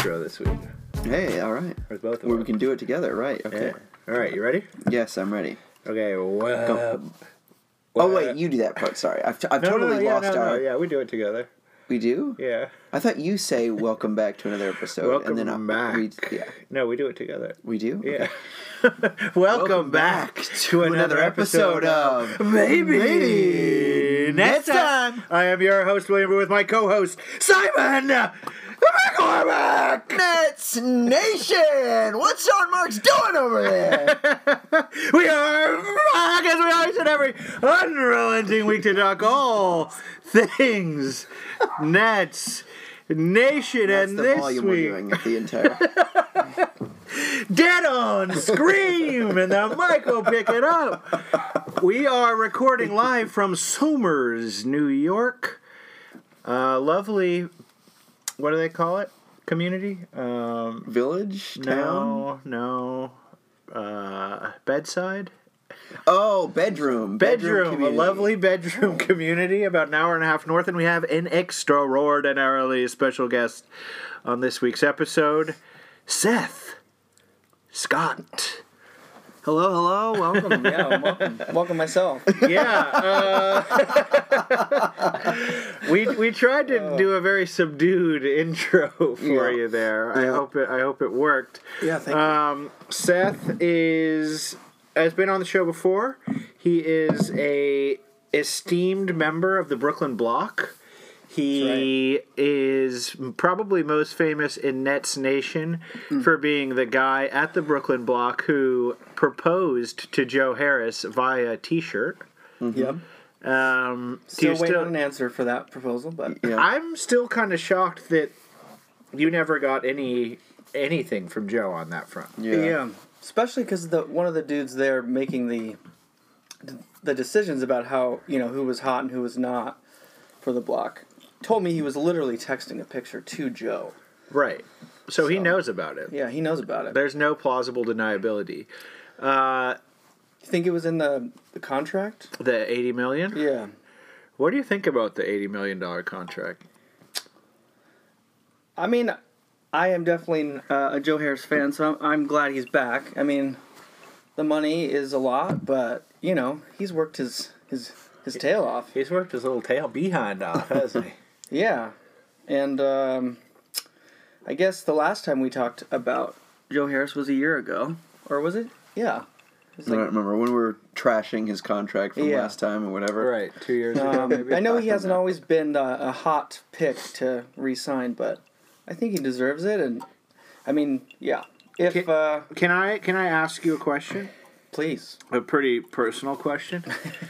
intro this week. Hey, all right. Or both of Where we can do it together, right? Okay. Yeah. All right, you ready? Yes, I'm ready. Okay. Go. Oh wait, you do that part. Sorry, I've, t- I've No, totally no, yeah, lost no, our. yeah, we do it together. We do. Yeah. I thought you say welcome back to another episode, Welcome and then I, back. We, yeah, No, we do it together. we do. Yeah. Okay. Welcome, back, to another episode of Maybe Maybe Next Time. I am your host William with my co-host Simon McCormack. Nets Nation. What's Sean Marks doing over there? we are back as we always said every unrelenting week to talk all things Nets Nation That's and the this volume we're doing at the entire. dead on scream and the mic will pick it up. We are recording live from Somers, New York. Uh, lovely. What do they call it? Community? Um, Village town. no, no. Uh, bedside. Oh, bedroom. bedroom, a lovely bedroom community about an hour and a half north, and we have an extraordinarily special guest on this week's episode, Seth Scott. Hello, hello, welcome. Yeah, welcome. welcome myself. Yeah, uh, we we tried to do a very subdued intro for Yeah. you there. I Yeah. hope it I hope it worked. Yeah, thank you. Um, Seth is has been on the show before. He is a esteemed member of the Brooklyn Block. He is probably most famous in Nets Nation Hmm. for being the guy at the Brooklyn Block who proposed to Joe Harris via T-shirt. Yep. Um, Still waiting still- on an answer for that proposal, but Yeah. I'm still kind of shocked that you never got any anything from Joe on that front. yeah. yeah, especially because the one of the dudes there making the the decisions about how you know who was hot and who was not for the block told me he was literally texting a picture to Joe. Right. So, he knows about it. Yeah, he knows about it. There's no plausible deniability. Uh, You think it was in the, the contract? the 80 million? Yeah. What do you think about the 80 million dollar contract? I mean, I am definitely uh, a Joe Harris fan, so I'm, I'm glad he's back. I mean, the money is a lot, but you know he's worked his his his tail off. He's worked his little tail behind off, hasn't he? Yeah, and um, I guess the last time we talked about Joe Harris was a year ago, or was it? Yeah. It's I don't remember when we were trashing his contract from Yeah. last time or whatever. right, two years ago, um, maybe. I know he hasn't that. always been a, a hot pick to re-sign, but I think he deserves it. And I mean, yeah, if Can- uh, Can I can I ask you a question? please. A pretty personal question.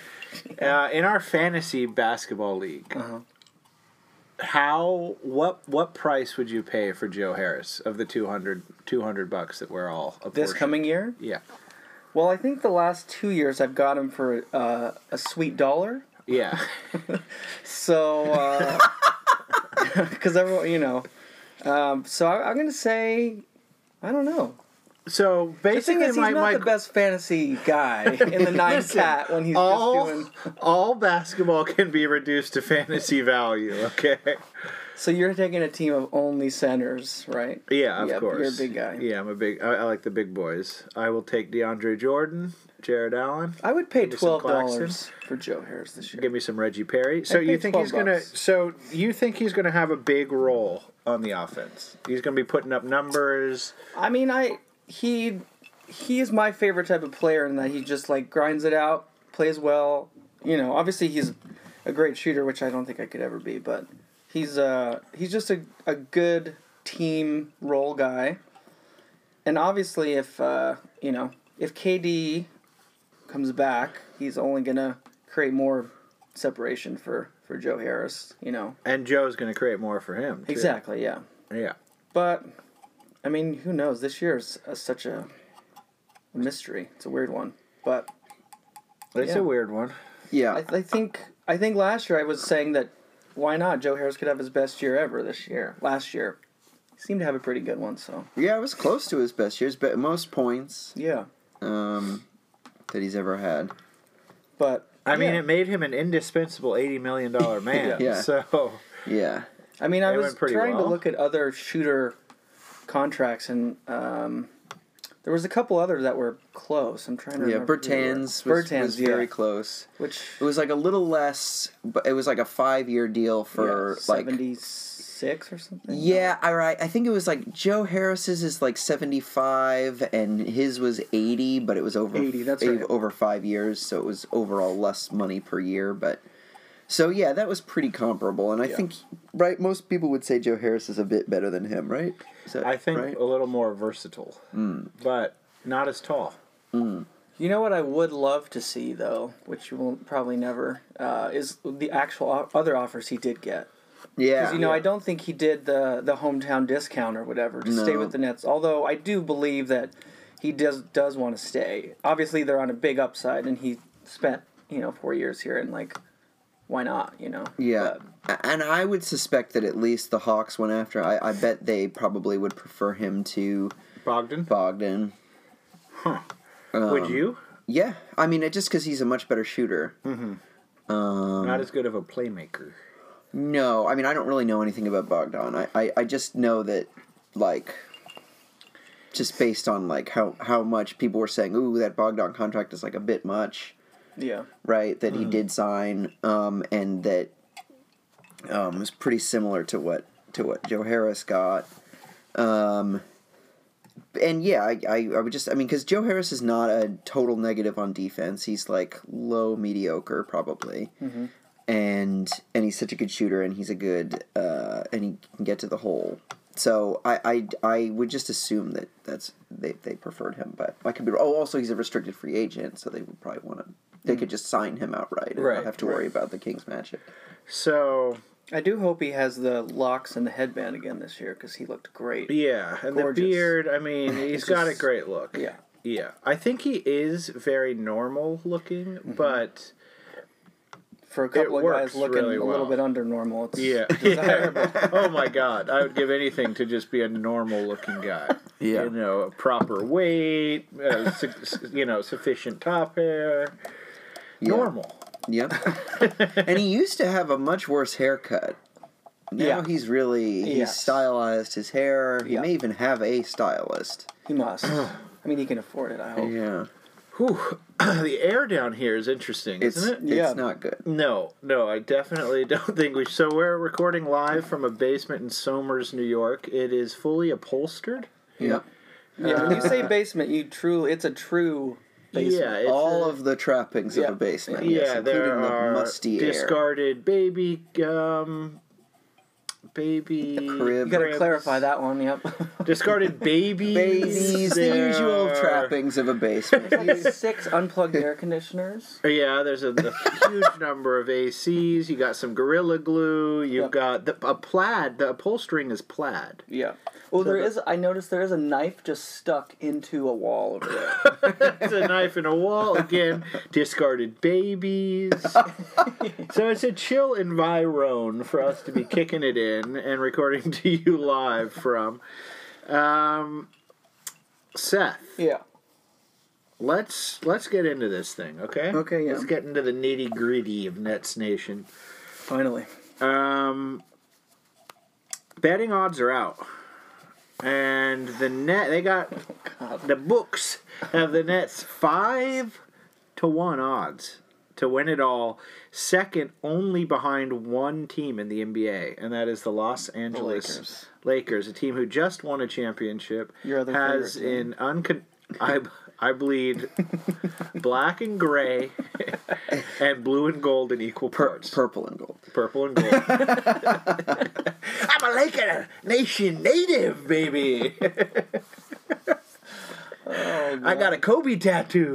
uh, in our fantasy basketball league, Uh-huh. How what what price would you pay for Joe Harris of the 200, 200 bucks that we're all This coming year? Yeah, Well, I think the last two years I've got him for uh, a sweet dollar. yeah. So, because everyone, you know, um, so I, I'm gonna say, I don't know. So basically, is, he's my, not my the best fantasy guy in the nine cat when he's all just doing. all basketball can be reduced to fantasy value. Okay. So you're taking a team of only centers, right? Yeah, of Yep, course. you're a big guy. Yeah, I'm a big. I, I like the big boys. I will take DeAndre Jordan, Jarrett Allen. I would pay twelve dollars for Joe Harris this year. Give me some Reggie Perry. So I'd you think he's 12 gonna? So you think he's gonna have a big role on the offense? He's gonna be putting up numbers. I mean, I he he is my favorite type of player in that he just like grinds it out, plays well. You know, obviously he's a great shooter, which I don't think I could ever be, but he's uh he's just a, a good team role guy. And obviously, if uh, you know if KD comes back, he's only gonna create more separation for for Joe Harris. You know, And Joe's gonna create more for him. too. exactly, yeah. Yeah. But I mean, who knows? This year is uh, such a, a mystery. It's a weird one. But It's Yeah. a weird one. Yeah. I, I think I think last year I was saying that why not? Joe Harris could have his best year ever this year. Last year, he seemed to have a pretty good one. So yeah, it was close to his best years, but most points yeah. um, that he's ever had. But I mean, it made him an indispensable eighty million dollar man. Yeah. So Yeah. I mean, I It was trying well. to look at other shooter contracts, and um, there was a couple others that were close. I'm trying to Yeah, remember. Bertans was, Bertans, was very yeah. close. Which It was like a little less, but it was like a five year deal for like. seventy six or something. Yeah, all right. I think it was like Joe Harris's is like seventy five, and his was eighty, but it was over 80, that's right. over five years, so it was overall less money per year. But so yeah, that was pretty comparable, and I Yeah. think right most people would say Joe Harris is a bit better than him, right? That I think right? a little more versatile, but not as tall. You know what I would love to see though, which you will probably never, uh, is the actual o- other offers he did get. yeah, Because you know, I don't think he did the the hometown discount or whatever to stay with the Nets. Although I do believe that he does does want to stay. Obviously, they're on a big upside, and he spent you know four years here, and like, why not? You know. Yeah, But- and I would suspect that at least the Hawks went after. I, I bet they probably would prefer him to Bogdan, Bogdan. Um, would you? Yeah, I mean, it just because he's a much better shooter. Mm-hmm. Um, Not as good of a playmaker. no, I mean, I don't really know anything about Bogdan. I, I, I just know that, like, just based on like how how much people were saying, "Ooh, that Bogdan contract is like a bit much." Yeah. right? That he did sign, um, and that um, was pretty similar to what to what Joe Harris got. Um, and yeah, I, I, I would just I mean because Joe Harris is not a total negative on defense. He's like low mediocre probably. And and he's such a good shooter, and he's a good, uh, and he can get to the hole. So I, I, I would just assume that that's they, they preferred him, but I could be. Oh, also he's a restricted free agent, so they would probably want to. They could just sign him outright and Right, not have to worry about the Kings matchup. So I do hope he has the locks and the headband again this year because he looked great. yeah, and Gorgeous. the beard. I mean, he's It's got a just- great look. Yeah. Yeah, I think he is very normal looking, Mm-hmm. but For a couple of works guys looking really a little well. bit under normal, it's yeah, desirable. oh my god, I would give anything to just be a normal looking guy. Yeah. you know, a proper weight, uh, su- you know, sufficient top hair. Normal. Yep. and he used to have a much worse haircut. Now Yeah. he's really he's Yes. stylized his hair. He Yeah. may even have a stylist. He must. I mean, he can afford it. I hope. Yeah. Whew. the air down here is interesting, It's isn't it? it's Yeah. not good. No, no, I definitely don't think we. So we're recording live from a basement in Somers, New York. It is fully upholstered. Yep. Yeah, when you say basement, you truly it's a true basement. Yeah, it's All a- of the trappings Yeah. of a basement. Yeah, yes, including there the are musty air. discarded baby, um, baby crib. You gotta cribs, clarify that one. Yep. Discarded babies. Babies, the usual trappings of a basement. Like six unplugged air conditioners. Yeah, there's a, a huge number of ACs. You got some Gorilla Glue. You've Yep. got the, a plaid. The upholstering is plaid. Yeah. Well, there the- is. I noticed there is a knife just stuck into a wall over there. It's a knife in a wall again. Discarded babies. so it's a chill environ for us to be kicking it in and recording to you live from. Um, Seth, yeah. let's let's get into this thing, okay? Okay, yeah. Let's get into the nitty gritty of Nets Nation. Finally. Um, betting odds are out, and the net they got God. the books have the Nets five to one odds to win it all, second only behind one team in the NBA, and that is the Los Angeles Lakers. Lakers, a team who just won a championship, Your other has in uncon. I I bleed black and gray and blue and gold in equal Pur- parts. purple and gold. Purple and gold. I'm a Laker Nation native, baby. Oh, I got a Kobe tattoo.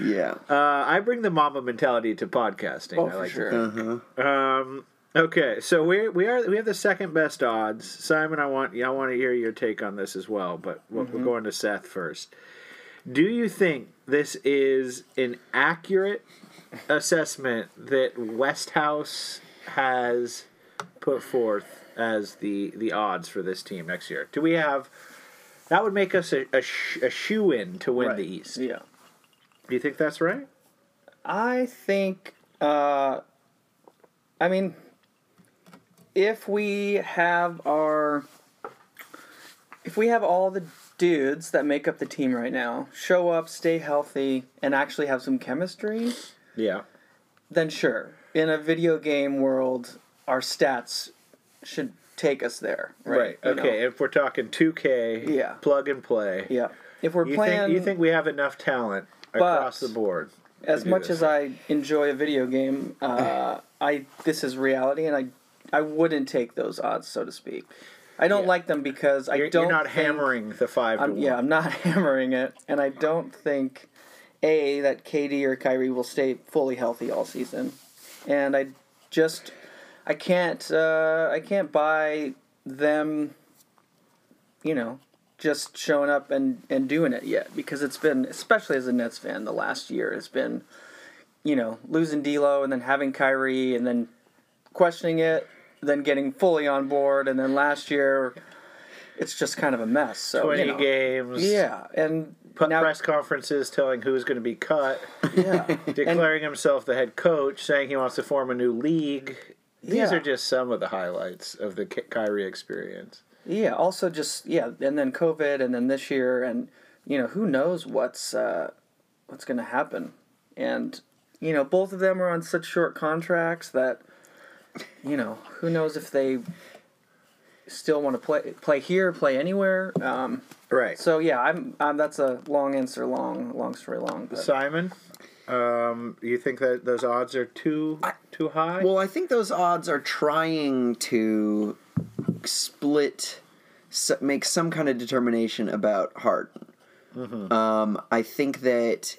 Yeah. Uh, I bring the mama mentality to podcasting. Oh, I for like sure. Uh-huh. Um, okay, so we we are we have the second best odds. Simon, I want I want to hear your take on this as well, but we're, Mm-hmm. we're going to Seth first. Do you think this is an accurate assessment that Westhouse has put forth as the the odds for this team next year? Do we have that would make us a, a, sh- a shoe in to win Right. the East? Yeah. Do you think that's right? I think. Uh, I mean, if we have our if we have all the dudes that make up the team right now show up, stay healthy, and actually have some chemistry, Yeah. then sure. In a video game world, our stats should take us there. Right. Right. You know? Okay. If we're talking 2K, Yeah. plug and play. Yeah. If we're You playing think you think we have enough talent But- across the board? as much this. as I enjoy a video game, uh, I this is reality, and I I wouldn't take those odds, so to speak. I don't Yeah. like them because I You're, don't. you're not think- hammering the 5 to I'm, 1. yeah, I'm not hammering it, and I don't think a that KD or Kyrie will stay fully healthy all season, and I just I can't uh, I can't buy them. You know, just showing up and and doing it yet because it's been especially as a Nets fan the last year it's been, you know, losing D'Lo and then having Kyrie and then questioning it, then getting fully on board, and then last year. It's just kind of a mess. So 20 you know. games. Yeah, and Put now, press conferences telling who's going to be cut, yeah, declaring himself the head coach, saying he wants to form a new league. These Yeah. are just some of the highlights of the Ky- Kyrie experience. Yeah. Also, just yeah, and then COVID, and then this year, and you know, who knows what's uh, what's going to happen, and you know, both of them are on such short contracts that you know, who knows if they still want to play play here, play anywhere. Um, Right. so yeah, I'm, um that's a long answer, long long story long. But Simon, um, you think that those odds are too too high? Well, I think those odds are trying to split, make some kind of determination about Harden. Um, I think that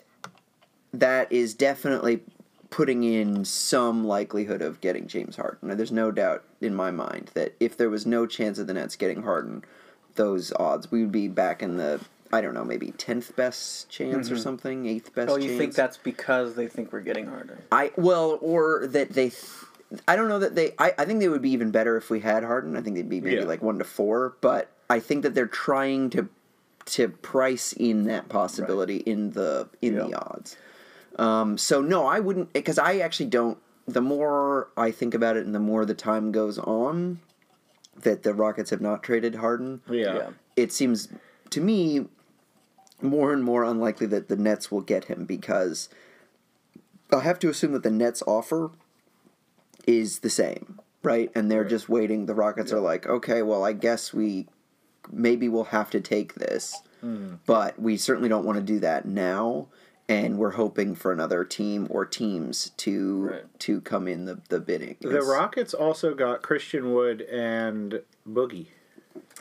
that is definitely putting in some likelihood of getting James Harden. There's no doubt in my mind that if there was no chance of the Nets getting Harden, those odds we would be back in the I don't know maybe tenth best chance or something, eighth best. oh, you chance. think that's because they think we're getting Harden? I well, or that they. Th- I don't know that they. I, I think they would be even better if we had Harden. I think they'd be maybe Yeah. like one to four. But I think that they're trying to to price in that possibility in the in the odds. Um, so no, I wouldn't because I actually don't. The more I think about it, and the more the time goes on, that the Rockets have not traded Harden yeah. yeah. it seems to me more and more unlikely that the Nets will get him because I have to assume that the Nets offer is the same, right? And they're Right. just waiting. The Rockets are like, okay, well, I guess we maybe we'll have to take this, Hmm. but we certainly don't want to do that now. And we're hoping for another team or teams to Right. to come in the, the bidding. The Rockets also got Christian Wood and Boogie,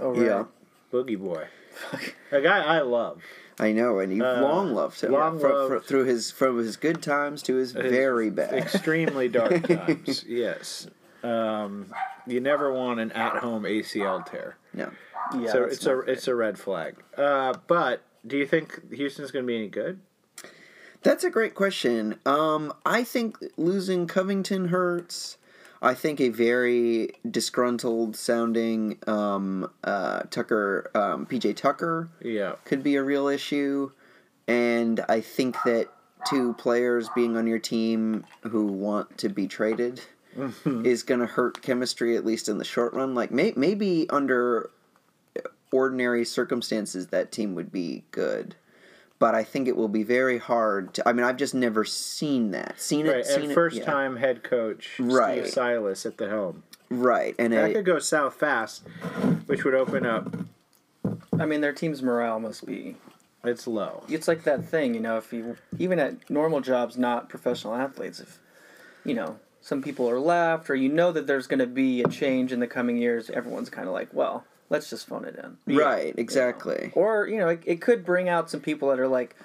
Oh, right. Yeah, Boogie Boy, a guy I love. I know, and you've Uh, long loved him. long Fro- loved. fro- through his from his good times to his very bad. Extremely dark times. Yes. Um, you never want an at-home ACL tear. no. Yeah, so it's a not it's a red flag. Uh, but do you think Houston's going to be any good? That's a great question. Um, I think losing Covington hurts. I think a very disgruntled sounding um, uh, Tucker, um, PJ Tucker, Yeah. could be a real issue. And I think that two players being on your team who want to be traded is going to hurt chemistry, at least in the short run. Like, may- maybe under ordinary circumstances, that team would be good. But I think it will be very hard to. I mean, I've just never seen that. Seen it. Right. seen And it, first yeah. time head coach Right. Steve Silas at the helm. Right. And That I, could go south fast, which would open up. I mean, their team's morale must be. It's low. It's like that thing, you know. If you even at normal jobs, not professional athletes, if you know some people are left, or you know that there's going to be a change in the coming years, everyone's kind of like, well, let's just phone it in. right. Exactly. Or you know, it, it could bring out some people that are like,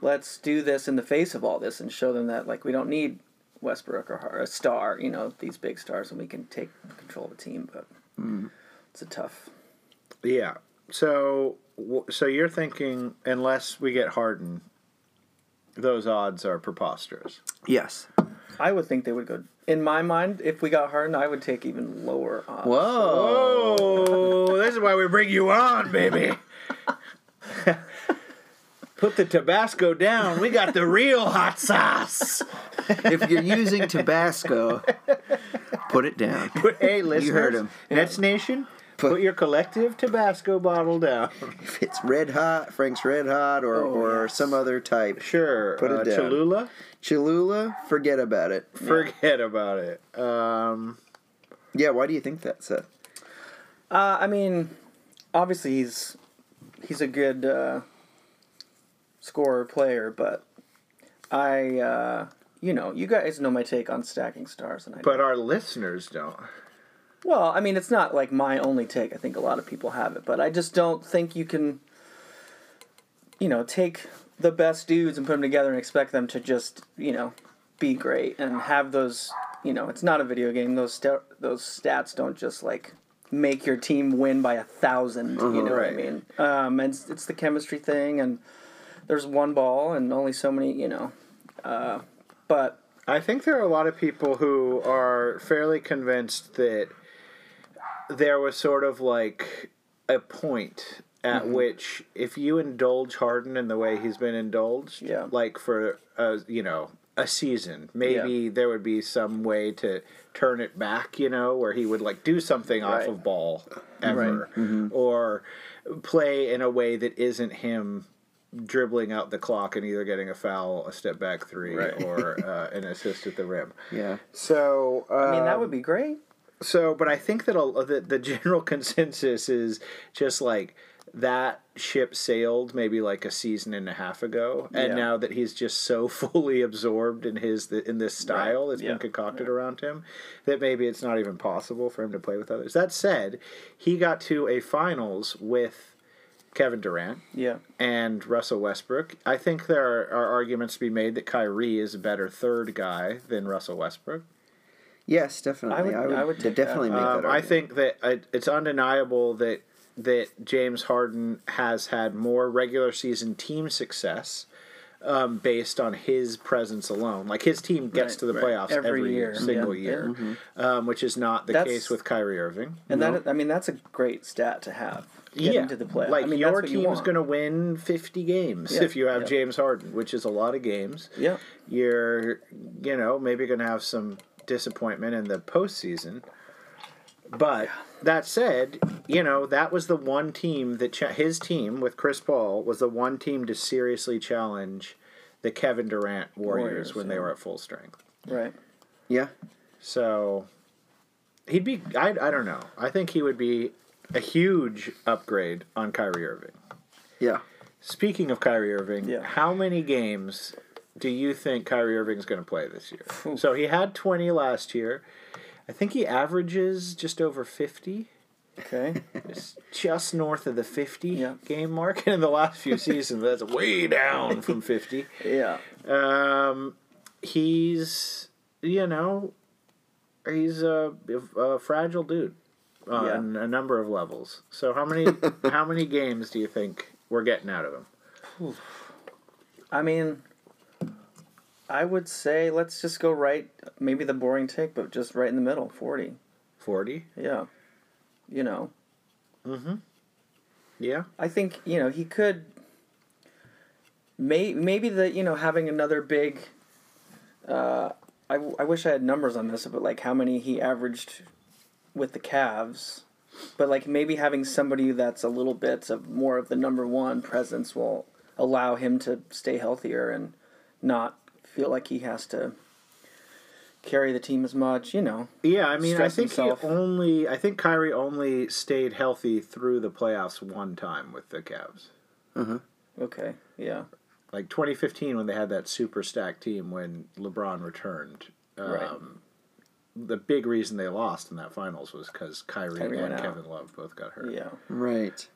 let's do this in the face of all this and show them that like we don't need Westbrook or a star, you know, these big stars, and we can take control of the team. But mm. it's a tough. Yeah. So so you're thinking unless we get Harden, those odds are preposterous. Yes. I would think they would go. In my mind, if we got Harden, I would take even lower odds. Whoa. Oh, this is why we bring you on, baby. Put the Tabasco down. We got the real hot sauce. if you're using Tabasco, Put it down. Put, hey, listeners, you heard him. Nets Nation, put, Put- your collective Tabasco bottle down. If it's red hot, Frank's red hot, or, Oh, or yes. some other type. Sure. Put it uh, down. Cholula, Cholula, forget about it. forget about it. Um, Yeah, why do you think that, Seth? Uh, I mean, obviously he's he's a good uh, scorer player, but I, uh, you know, you guys know my take on stacking stars, and I. but our listeners don't. well, I mean, it's not like my only take. I think a lot of people have it, but I just don't think you can, you know, take the best dudes and put them together and expect them to just, you know, be great and have those. You know, it's not a video game. Those sta- those stats don't just like make your team win by a 1000 You know what I mean? Um, and it's, it's the chemistry thing, and there's one ball and only so many. You know, uh, but I think there are a lot of people who are fairly convinced that there was sort of like a point at Mm-hmm. which if you indulge Harden in the way he's been indulged, Yeah. like for a, you know a season, maybe there would be some way to turn it back, you know, where he would like do something off of ball ever, or play in a way that isn't him dribbling out the clock and either getting a foul, a step back three, Right. or uh, an assist at the rim. Yeah. So I mean, that um, would be great. so, but I think that a, the the general consensus is just like that ship sailed maybe like a season and a half ago, and Yeah. now that he's just so fully absorbed in his in this style that's Yeah. been concocted around him, that maybe it's not even possible for him to play with others. That said, he got to a finals with Kevin Durant Yeah. and Russell Westbrook. I think there are, are arguments to be made that Kyrie is a better third guy than Russell Westbrook. Yes, definitely. I would- I would take definitely that. make that. Um, I think that it's undeniable that that James Harden has had more regular season team success um, based on his presence alone. Like his team gets Right, to the right. playoffs every, Every year, year, single yeah, year, yeah. Um, which is not the That's- case with Kyrie Irving. And that I mean that's a great stat to have. Yeah, to the playoffs. like I mean, your team's going to win fifty games Yeah, if you have yeah. James Harden, which is a lot of games. Yeah. You're, you know, maybe going to have some disappointment in the postseason. But that said, you know that was the one team that cha- his team with Chris Paul was the one team to seriously challenge the Kevin Durant Warriors, Warriors, when they were at full strength. Right. Yeah. So he'd be I, I don't know. I think he would be a huge upgrade on Kyrie Irving. Yeah. Speaking of Kyrie Irving, Yeah. how many games do you think Kyrie Irving's going to play this year? So he had 20 last year. I think he averages just over 50. Okay. It's just north of the 50 Yeah. game mark. And in the last few seasons, that's way down from 50. yeah. Um, he's, you know, he's a, a fragile dude on a number of levels. So how many how many games do you think we're getting out of him? I mean, I would say let's just go right. Maybe the boring take, but just right in the middle. Forty. 40? Yeah. You know, mhm Yeah. I think you know he could. May maybe the you know having another big. Uh, I, I wish I had numbers on this, but like how many he averaged with the Cavs, but like maybe having somebody that's a little bit of more of the number one presence will allow him to stay healthier and not feel like he has to carry the team as much. You know, Yeah, I mean, I think himself. he only I think Kyrie only stayed healthy through the playoffs one time with the Cavs. okay, yeah, Like 2015 when they had that super stacked team when LeBron returned. Um, Right. The big reason they lost in that finals was because Kyrie, Kyrie and. Kevin Love both got hurt. yeah. Right.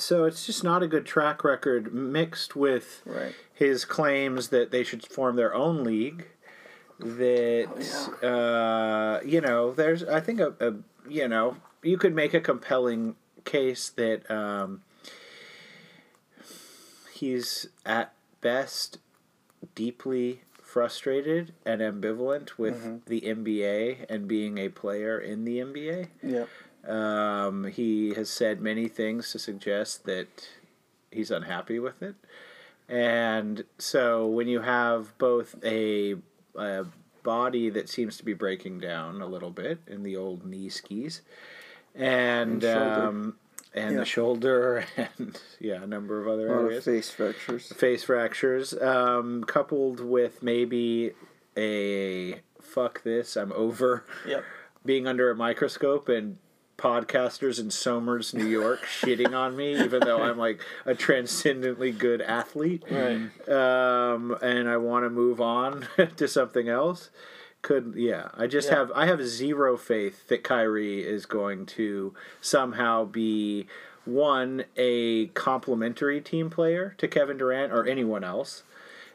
So it's just not a good track record mixed with Right. his claims that they should form their own league. That uh, you know, there's I think a, a you know you could make a compelling case that um, he's at best deeply frustrated and ambivalent with the NBA and being a player in the NBA. Yeah. Um, he has said many things to suggest that he's unhappy with it. And so when you have both a, a body that seems to be breaking down a little bit in the old knee skis, and And um, and Yeah. the shoulder, and yeah, a number of other A lot of areas face fractures. face fractures, um, coupled with maybe a fuck this, I'm over Yep. being under a microscope and podcasters in Somers, New York, shitting on me, even though I'm like a transcendently good athlete, Right. um, and I want to move on to something else. Could yeah, I just Yeah. have I have zero faith that Kyrie is going to somehow be one a complementary team player to Kevin Durant or anyone else,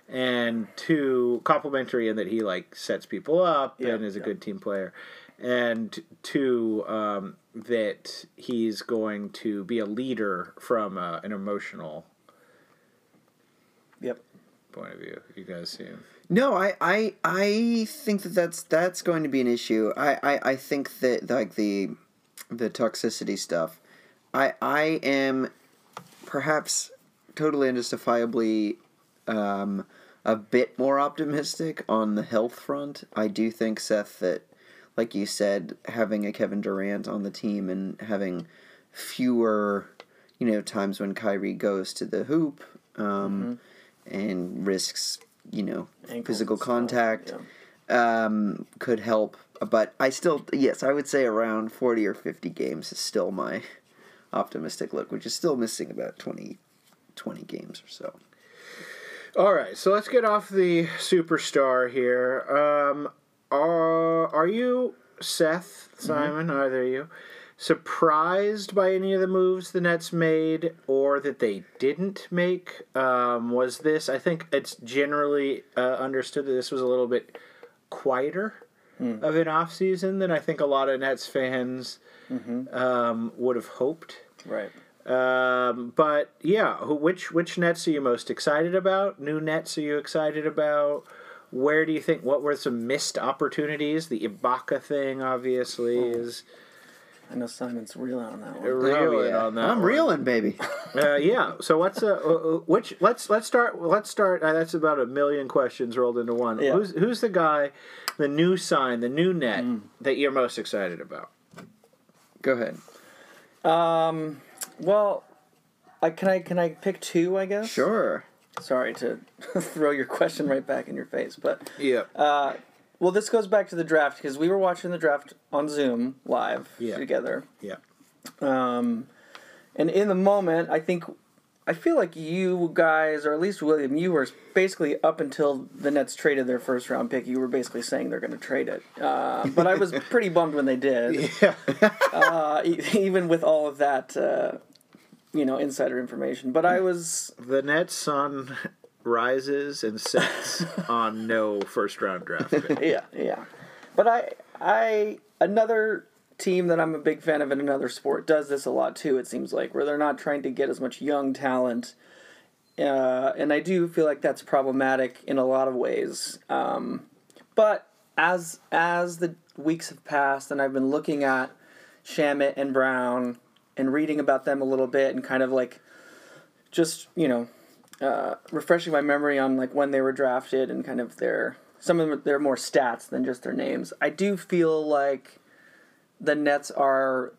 and two complimentary in that he like sets people up Yeah, and is a yeah. good team player, and two um, that he's going to be a leader from uh, an emotional Yep. point of view. You guys see him? No, I, I I think that that's that's going to be an issue. I, I, I think that like the the toxicity stuff. I I am perhaps totally unjustifiably um, a bit more optimistic on the health front. I do think Seth that, like you said, having a Kevin Durant on the team and having fewer, you know, times when Kyrie goes to the hoop um, and risks, you know, Ankles physical stuff, contact yeah. um, could help. But I still, yes, I would say around 40 or 50 games is still my optimistic look, which is still missing about 20, 20 games or so. All right, so let's get off the superstar here. Um, are are you Seth Simon? Either of you surprised by any of the moves the Nets made, or that they didn't make? Um, was this? I think it's generally uh, understood that this was a little bit quieter of an off season than I think a lot of Nets fans um, would have hoped. Right. Um, but yeah, which which Nets are you most excited about? New Nets are you excited about? Where do you think? What were some missed opportunities? The Ibaka thing, obviously, is I know Simon's reeling on that one. reeling on that. I'm one. reeling, baby. Uh, yeah. So what's uh, uh, uh, which? Let's let's start. Let's start. Uh, that's about a million questions rolled into one. Yeah. Who's who's the guy, the new sign, the new net that you're most excited about? Go ahead. Um, well, I can I can I pick two? I guess. Sure. Sorry to throw your question right back in your face, but Yeah. uh, well, this goes back to the draft because we were watching the draft on Zoom live Yeah. together. yeah. Um, and in the moment, I think, I feel like you guys, or at least William, you were basically up until the Nets traded their first round pick. You were basically saying they're going to trade it. Uh, but I was pretty bummed when they did, Yeah. uh, even with all of that, uh, you know, insider information. But I was, The Nets sun rises and sets on no first round draft pick. yeah, yeah. But I, I, another team that I'm a big fan of in another sport does this a lot too. It seems like where they're not trying to get as much young talent, uh, and I do feel like that's problematic in a lot of ways. Um, but as as the weeks have passed, and I've been looking at Shamet and Brown and reading about them a little bit, and kind of like just you know uh, refreshing my memory on like when they were drafted and kind of their some of them they're more stats than just their names. I do feel like the Nets are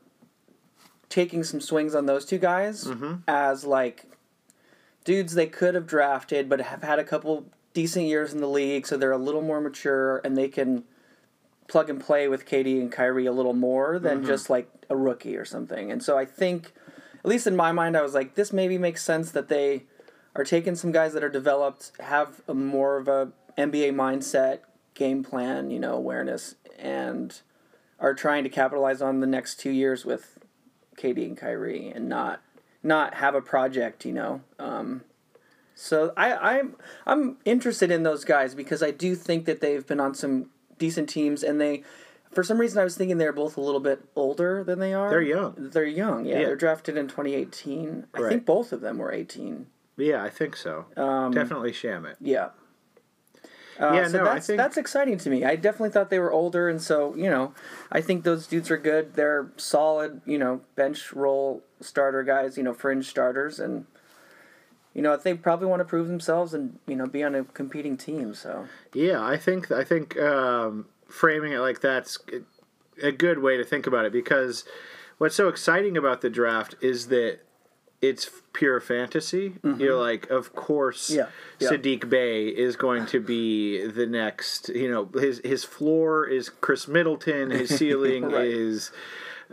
taking some swings on those two guys as like dudes they could have drafted but have had a couple decent years in the league so they're a little more mature and they can plug and play with KD and Kyrie a little more than just like a rookie or something. And so I think at least in my mind I was like this maybe makes sense that they are taking some guys that are developed, have a more of a NBA mindset, game plan, you know, awareness, and are trying to capitalize on the next two years with KD and Kyrie, and not not have a project, you know. Um, so I, I'm I'm interested in those guys because I do think that they've been on some decent teams, and they. For some reason, I was thinking they're both a little bit older than they are. They're young. They're young, yeah. Yeah. They're drafted in 2018. I think both of them were 18. Yeah, I think so. Um, Definitely Shamet. Yeah. Uh, Yeah, so no, I that's think- that's exciting to me. I definitely thought they were older, and so you know, I think those dudes are good. They're solid, you know, bench role starter guys, you know, fringe starters, and you know, they probably want to prove themselves and you know be on a competing team. So Yeah, I think I think um, framing it like that's a good way to think about it because what's so exciting about the draft is that it's pure fantasy. You're like, of course, Yeah, yeah. Sadiq Bey is going to be the next. You know, his his floor is Khris Middleton. His ceiling Right. is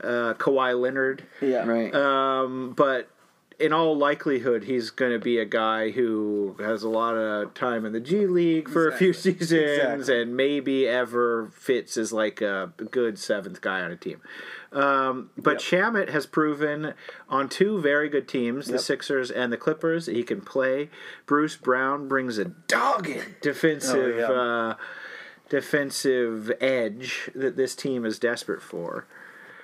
uh, Kawhi Leonard. yeah, Right. Um, but in all likelihood, he's going to be a guy who has a lot of time in the G League for a few seasons Exactly. and maybe ever fits as like a good seventh guy on a team. Um, but Shamet has proven on two very good teams, the Sixers and the Clippers, that he can play. Bruce Brown brings a dogged defensive. Oh, yeah. uh, defensive edge that this team is desperate for.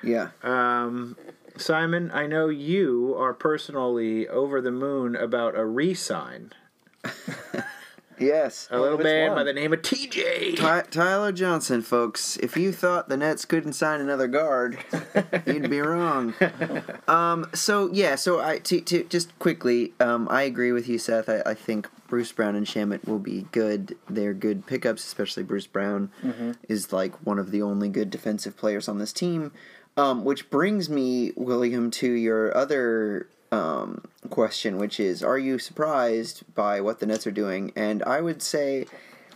yeah. Um, Simon, I know you are personally over the moon about a re-sign. yes. A little which man one? by the name of TJ. Ty- Tyler Johnson, folks. If you thought the Nets couldn't sign another guard, you'd be wrong. Um, so yeah, so I to, to just quickly, um, I agree with you, Seth. I, I think Bruce Brown and Shamet will be good. They're good pickups, especially Bruce Brown is like one of the only good defensive players on this team. Um, which brings me, William, to your other um, question, which is, are you surprised by what the Nets are doing? And I would say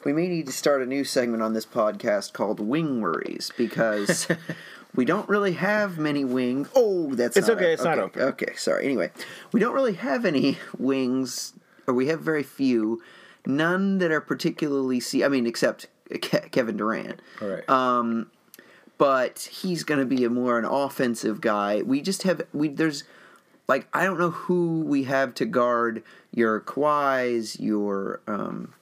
we may need to start a new segment on this podcast called Wing Worries because we don't really have many wings. Oh, that's It's okay, up. it's not open. Okay, sorry. Anyway, we don't really have any wings, or we have very few. None that are particularly see. I mean, except Ke- Kevin Durant. All right. Um, but he's going to be a more an offensive guy. We just have we there's like I don't know who we have to guard your Kawhis, your um,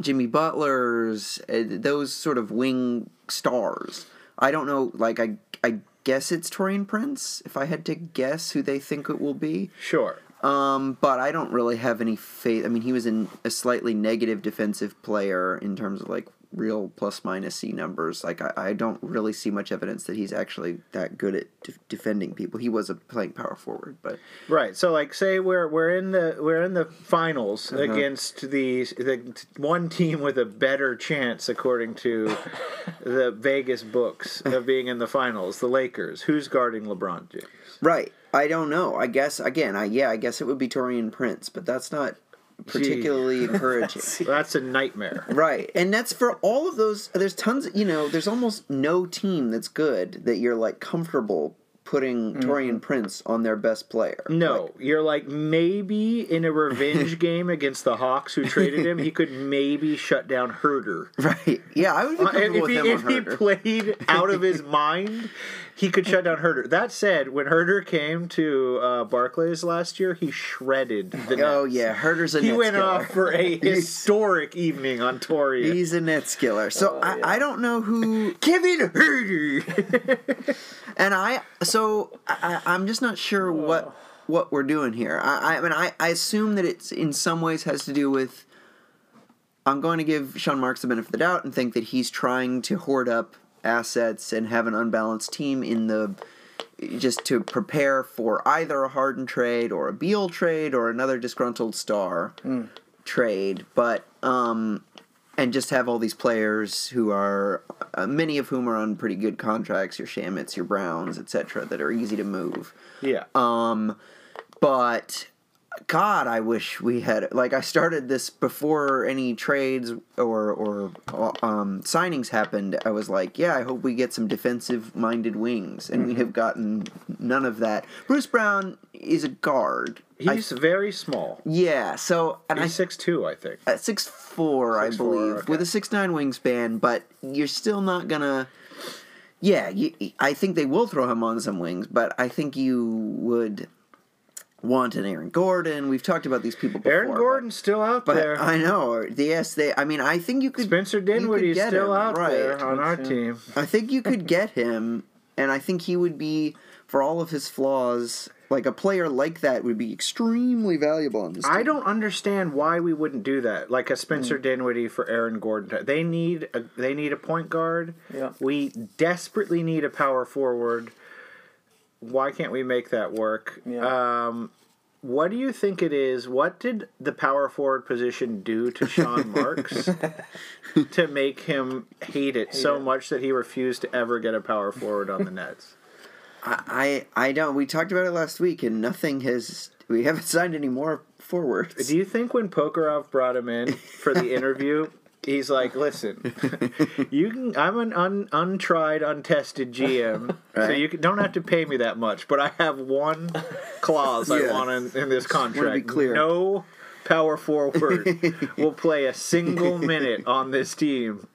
Jimmy Butlers, uh, those sort of wing stars. I don't know. Like I I guess it's Taurean Prince. If I had to guess who they think it will be. sure. Um, but I don't really have any faith. I mean, he was in a slightly negative defensive player in terms of like real plus minus C numbers. Like I, I don't really see much evidence that he's actually that good at de- defending people. He was a playing power forward, but Right. So like say we're we're in the we're in the finals Uh-huh. against the the one team with a better chance according to the Vegas books of being in the finals, the Lakers. Who's guarding LeBron James? right. I don't know. I guess again. I yeah. I guess it would be Taurean Prince, but that's not particularly encouraging. That's a nightmare. Right. And that's for all of those there's tons you know, there's almost no team that's good that you're like comfortable putting Taurean Prince on their best player. No, you're like maybe in a revenge game against the Hawks who traded him, he could maybe shut down Huerter. Right. Yeah, I would be Uh, if with he, him if he played out of his mind, he could shut down Huerter. That said, when Huerter came to uh, Barclays last year, he shredded the Oh yeah, Huerter's a He went killer. off for a historic evening on Tory. He's a net killer. So I, I don't know who Kevin Huerter. and I so I, I'm just not sure what what we're doing here. I, I mean I, I assume that it's in some ways has to do with I'm going to give Sean Marks the benefit of the doubt and think that he's trying to hoard up assets and have an unbalanced team in the just to prepare for either a Harden trade or a Beal trade or another disgruntled star trade. But um, and just have all these players who are uh, many of whom are on pretty good contracts, your Shamets, your Browns, etc., that are easy to move. yeah. Um, but God, I wish we had like I started this before any trades or or uh, um, signings happened. I was like, yeah, I hope we get some defensive minded wings, and we mm-hmm. have gotten none of that. Bruce Brown is a guard. I- He's very small. yeah, so and I He's six two, I think. at six four, I 6'4", believe, okay. with a six nine wingspan. But you're still not gonna. Yeah, you, I think they will throw him on some wings, but I think you would want an Aaron Gordon. We've talked about these people before. Aaron but- Gordon's still out but, there. I know. Yes, they. I mean, I think you could. Spencer you could Dinwiddie's get still him, out right. there on our team. I think you could get him, and I think he would be, for all of his flaws, like a player like that would be extremely valuable on this. Team. I don't understand why we wouldn't do that. Like a Spencer mm. Dinwiddie for Aaron Gordon. They need a they need a point guard. Yeah. We desperately need a power forward. Why can't we make that work? Yeah. Um, what do you think it is? What did the power forward position do to Sean Marks to make him hate it so it. much that he refused to ever get a power forward on the Nets? I, I I don't. We talked about it last week, and nothing has. We haven't signed any more forwards. Do you think when Prokhorov brought him in for the interview, he's like, "Listen, you can. I'm an un, untried, untested GM, so you can, don't have to pay me that much. But I have one clause I want in, in this contract. clear. No power forward will play a single minute on this team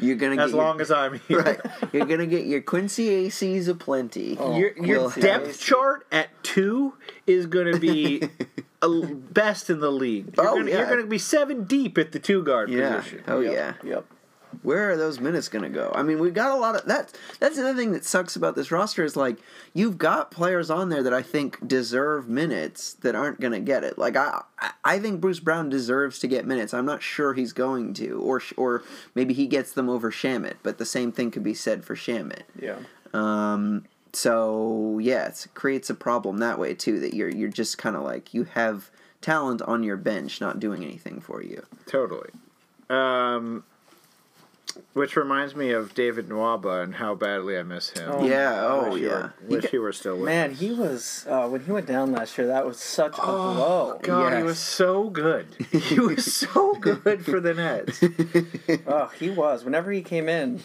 You're gonna as get long your, as I'm here. right. You're gonna get your Quincy Acys aplenty. Oh. Your, your depth chart at two is going to be best in the league. You're Oh, going yeah. to be seven deep at the two guard yeah. position. Oh Yep, yeah. Yep. Where are those minutes gonna go? I mean, we've got a lot of that. That's the other thing that sucks about this roster is like you've got players on there that I think deserve minutes that aren't gonna get it. Like I, I- I think Bruce Brown deserves to get minutes. I'm not sure he's going to, or or maybe he gets them over Shamet. But the same thing could be said for Shamet. Yeah. Um, so yeah, it creates a problem that way too. That you're you're just kind of like you have talent on your bench not doing anything for you. Totally. Um, which reminds me of David Nwaba and how badly I miss him. Oh, yeah. Oh wish you yeah. were, wish He you were still with Man, he was uh, when he went down last year. That was such a blow. God, he was so good. He was so good for the Nets. Oh, he was. Whenever he came in,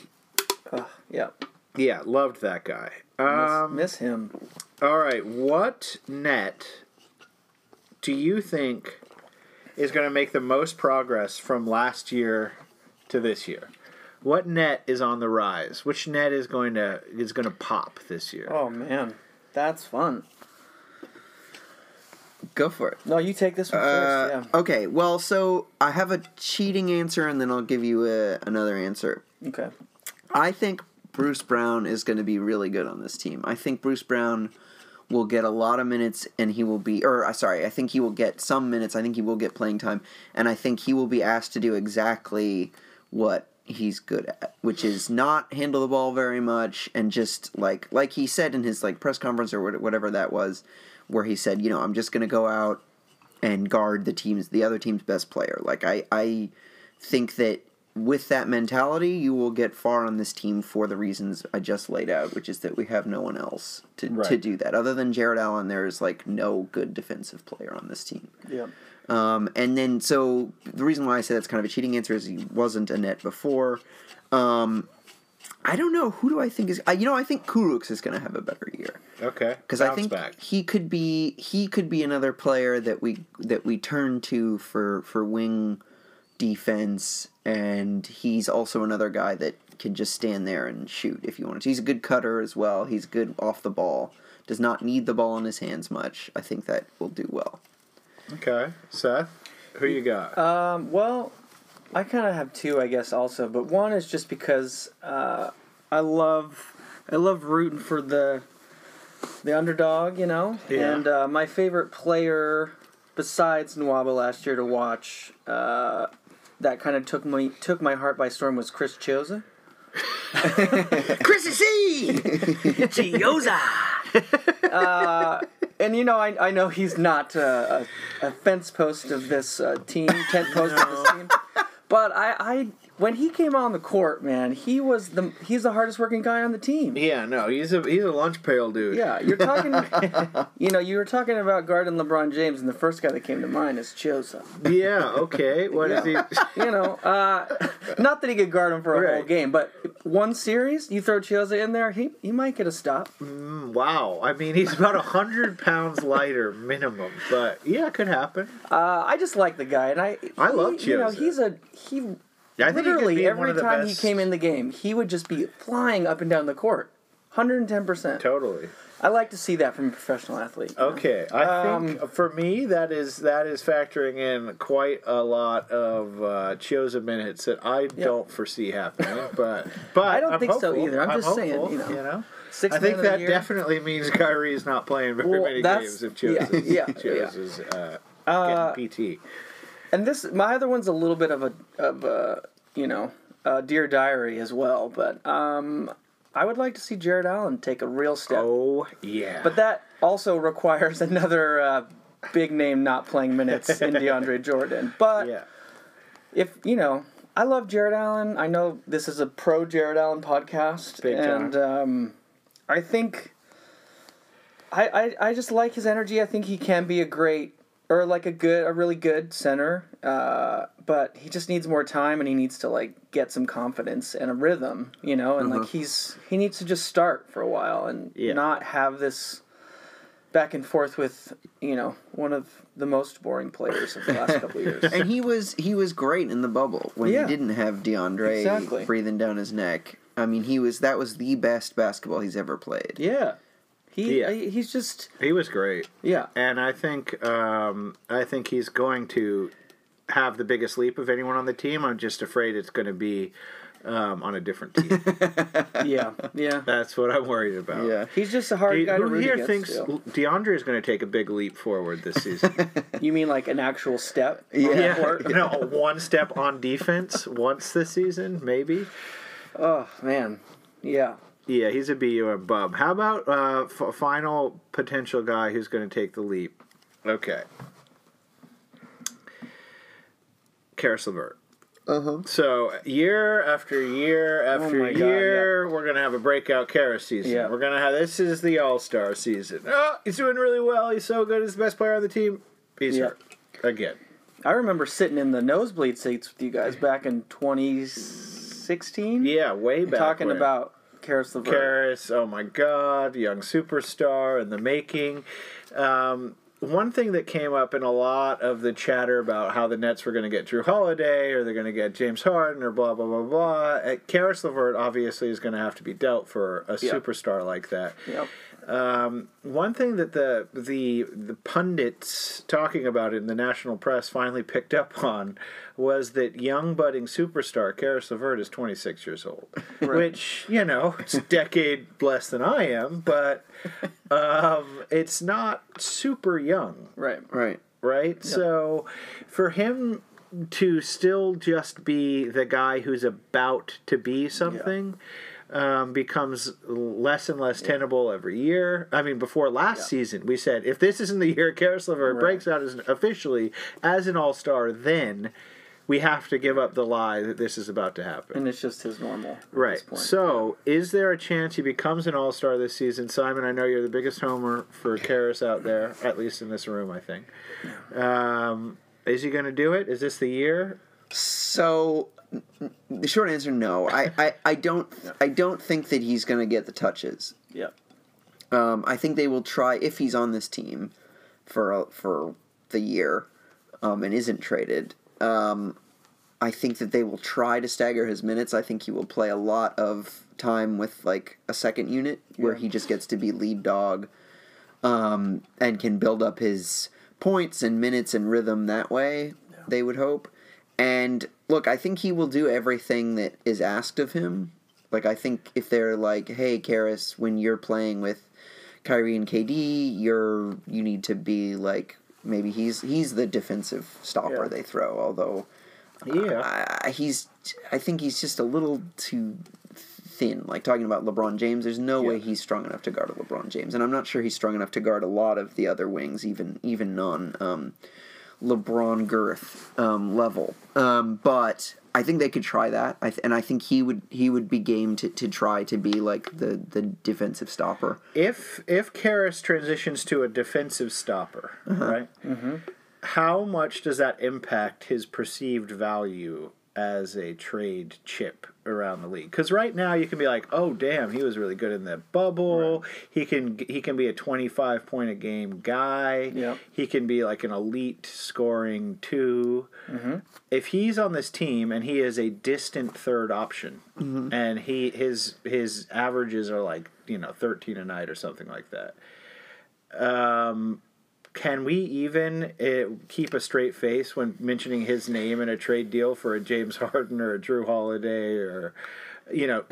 uh, yeah, Yeah, loved that guy. Miss, Um, miss him. all right, what net do you think is going to make the most progress from last year to this year? What net is on the rise? Which net is going to is going to pop this year? Oh man, that's fun. Go for it. No, you take this one Uh, first. Okay, well, so I have a cheating answer, and then I'll give you a, another answer. Okay. I think Bruce Brown is going to be really good on this team. I think Bruce Brown will get a lot of minutes, and he will be, or uh, sorry, I think he will get some minutes. I think he will get playing time, and I think he will be asked to do exactly what he's good at, which is not handle the ball very much, and just like like he said in his like press conference or whatever that was, where he said, you know, I'm just going to go out and guard the team's the other team's best player. Like I I think that with that mentality, you will get far on this team for the reasons I just laid out, which is that we have no one else to, to do that. Other than Jarrett Allen, there is like no good defensive player on this team. Yeah. Um, and then, so the reason why I say that's kind of a cheating answer is he wasn't a net before. Um, I don't know who do I think is. Uh, you know, I think Kurucs is going to have a better year Okay, because I think back. he could be he could be another player that we that we turn to for for wing defense, and he's also another guy that can just stand there and shoot if you want to. He's a good cutter as well. He's good off the ball. Does not need the ball in his hands much. I think that will do well. Okay, Seth, who you got? Um, well, I kind of have two, I guess, also, but one is just because uh, I love I love rooting for the the underdog, you know, Yeah. and uh, my favorite player besides Nwaba last year to watch uh, that kind of took my took my heart by storm was Chris Chiozza. Chris C. Chiozza. uh, and you know, I, I know he's not uh, a, a fence post of this uh, team, tent post of this team, but I, I when he came on the court, man, he was the he's the hardest working guy on the team. yeah, no, he's a he's a lunch pail dude. Yeah, you're talking. you know, you were talking about guarding LeBron James, and the first guy that came to mind is Chiozza. Yeah. Okay. What is he? You know, uh, not that he could guard him for a whole game, but one series, you throw Chiozza in there, he he might get a stop. Wow. I mean, he's about a hundred pounds lighter minimum, but yeah, it could happen. Uh, I just like the guy, and I I he- love You know, he's a he. Yeah, I think literally every time he came in the game, he would just be flying up and down the court, hundred and ten percent. Totally. I like to see that from a professional athlete. Okay, I Um, think for me that is that is factoring in quite a lot of uh, Chiozza minutes that I don't foresee happening. But but I don't I'm think so either. I'm just saying, hopeful, you know. Six I think man of the that definitely means Kyrie is not playing very Well, many games if Chiozza's, yeah, yeah, Chiozza's uh, Uh, getting PT. And this, my other one's a little bit of a of a you know, a dear diary as well. But um, I would like to see Jarrett Allen take a real step. Oh yeah. But that also requires another uh, big name not playing minutes in DeAndre Jordan. But Yeah. if you know, I love Jarrett Allen. I know this is a pro Jarrett Allen podcast, Big and um, I think I, I I just like his energy. I think he can be a great or like a good, a really good center. Uh, but he just needs more time, and he needs to like get some confidence and a rhythm, you know. And like he's he needs to just start for a while and Yeah. not have this back and forth with you know one of the most boring players of the last couple years. and he was he was great in the bubble when Yeah. he didn't have DeAndre Exactly. breathing down his neck. I mean, he was that was the best basketball he's ever played. Yeah. He Yeah. he's just He was great. yeah. And I think um, I think he's going to have the biggest leap of anyone on the team. I'm just afraid it's going to be um, on a different team. Yeah. Yeah. That's what I'm worried about. Yeah. He's just a hard Do- guy to Who root here against. thinks still. DeAndre is going to take a big leap forward this season? You mean like an actual step? Yeah. court? no, one step on defense once this season, maybe. Oh man. Yeah. Yeah, he's a BUM bub. How about uh, f- final potential guy who's going to take the leap? Okay. Caris LeVert. Uh huh. So year after year after Oh my God, year, we're gonna have a breakout Caris season. Yeah. We're gonna have this is the All Star season. Oh, he's doing really well. He's so good. He's the best player on the team. He's Yeah. hurt again. I remember sitting in the nosebleed seats with you guys back in 2016. Yeah, way back. Talking when. about Caris LeVert. Caris, oh my God, young superstar in the making. Um, one thing that came up in a lot of the chatter about how the Nets were going to get Jrue Holiday or they're going to get James Harden or blah blah blah blah. Uh, Caris LeVert obviously is going to have to be dealt for a Yeah. superstar like that. Yep. Um, one thing that the the the pundits talking about it in the national press finally picked up on was that young budding superstar Caris LeVert is 26 years old, which you know it's a decade less than I am, but um, it's not super young Right. Right. right? So for him to still just be the guy who's about to be something um, becomes less and less tenable every year. I mean, before last Yeah. season, we said if this isn't the year Caris LeVert Right. breaks out as officially as an All Star, then we have to give up the lie that this is about to happen. And it's just his normal. at Right. this point. So, is there a chance he becomes an All Star this season? Simon, I know you're the biggest homer for Caris out there, at least in this room, I think. Um, is he going to do it? Is this the year? So n- n- the short answer, no. I, I, I don't I don't think that he's gonna get the touches. yeah. Um, I think they will try if he's on this team for a- for the year um, and isn't traded. Um, I think that they will try to stagger his minutes. I think he will play a lot of time with like a second unit where Yeah. he just gets to be lead dog um, and can build up his points and minutes and rhythm that way. They would hope. And look, I think he will do everything that is asked of him. Like I think if they're like, "Hey, Caris, when you're playing with Kyrie and KD, you're you need to be like maybe he's he's the defensive stopper Yeah. they throw." Although Yeah. I, he's I think he's just a little too thin. Like talking about LeBron James, there's no way he's strong enough to guard a LeBron James, and I'm not sure he's strong enough to guard a lot of the other wings, even even non um, LeBron girth um, level. Um, but I think they could try that, I th- and I think he would he would be game to, to try to be like the the defensive stopper. If if Caris transitions to a defensive stopper, right? Mm-hmm. How much does that impact his perceived value as a trade chip around the league? Because right now you can be like, oh damn, he was really good in the bubble. He can he can be a twenty five point a game guy. Yep. He can be like an elite scoring 2 If he's on this team and he is a distant third option, and he his his averages are like you know thirteen a night or something like that. Um, can we even uh, keep a straight face when mentioning his name in a trade deal for a James Harden or a Jrue Holiday or you know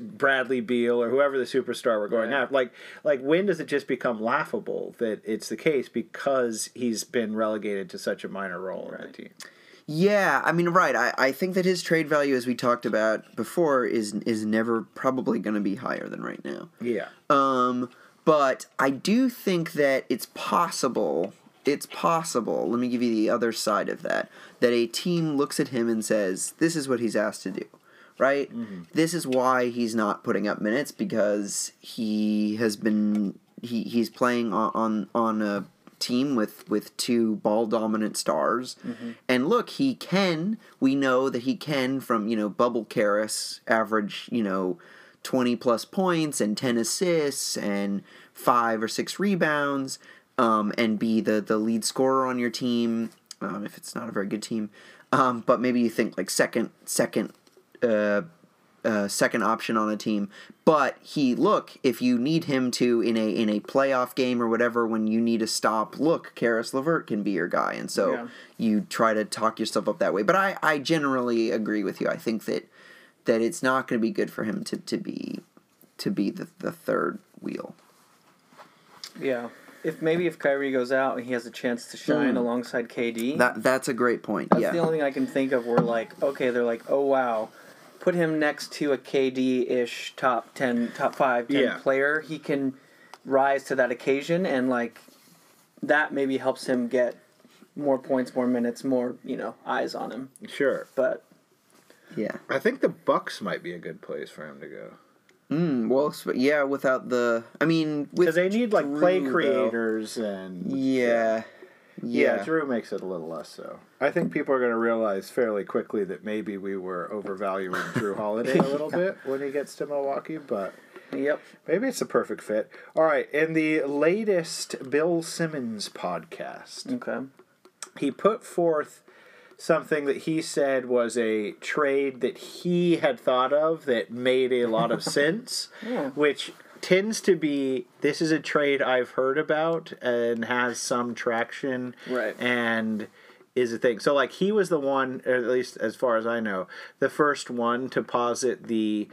Bradley Beal or whoever the superstar we're going Right. after? Like like when does it just become laughable that it's the case because he's been relegated to such a minor role in the team? Yeah, I mean, right. I, I think that his trade value, as we talked about before, is is never probably going to be higher than right now. Yeah. Um, but I do think that it's possible it's possible. Let me give you the other side of that. That a team looks at him and says, "This is what he's asked to do." Right? Mm-hmm. This is why he's not putting up minutes because he has been he, he's playing on, on on a team with with two ball dominant stars. Mm-hmm. And look, he can. We know that he can from, you know, Bubble Caris average, you know, 20 plus points and 10 assists and 5 or 6 rebounds um, and be the the lead scorer on your team um, if it's not a very good team. Um, but maybe you think like second second uh, uh, second option on a team. But he look if you need him to in a in a playoff game or whatever when you need a stop. Look, Caris LeVert can be your guy, and so Yeah. you try to talk yourself up that way. But I I generally agree with you. I think that that it's not going to be good for him to, to be to be the, the third wheel. Yeah. If maybe if Kyrie goes out and he has a chance to shine Mm. alongside KD, That that's a great point. that's yeah. the only thing I can think of where like, okay, they're like, oh wow, put him next to a KD ish top ten, top five, 10 Yeah. player. He can rise to that occasion and like that maybe helps him get more points, more minutes, more, you know, eyes on him. Sure. But yeah. I think the Bucks might be a good place for him to go. Mm, well, yeah. Without the, I mean, Because they need like play Jrue, though. creators and Yeah. Yeah, Yeah. Jrue makes it a little less so. I think people are going to realize fairly quickly that maybe we were overvaluing Jrue Holiday a little bit when he gets to Milwaukee, but yep. maybe it's a perfect fit. All right, in the latest Bill Simmons podcast, Okay. he put forth something that he said was a trade that he had thought of that made a lot of sense, Yeah. which tends to be this is a trade I've heard about and has some traction Right. and is a thing. So like he was the one or at least as far as I know, the first one to posit the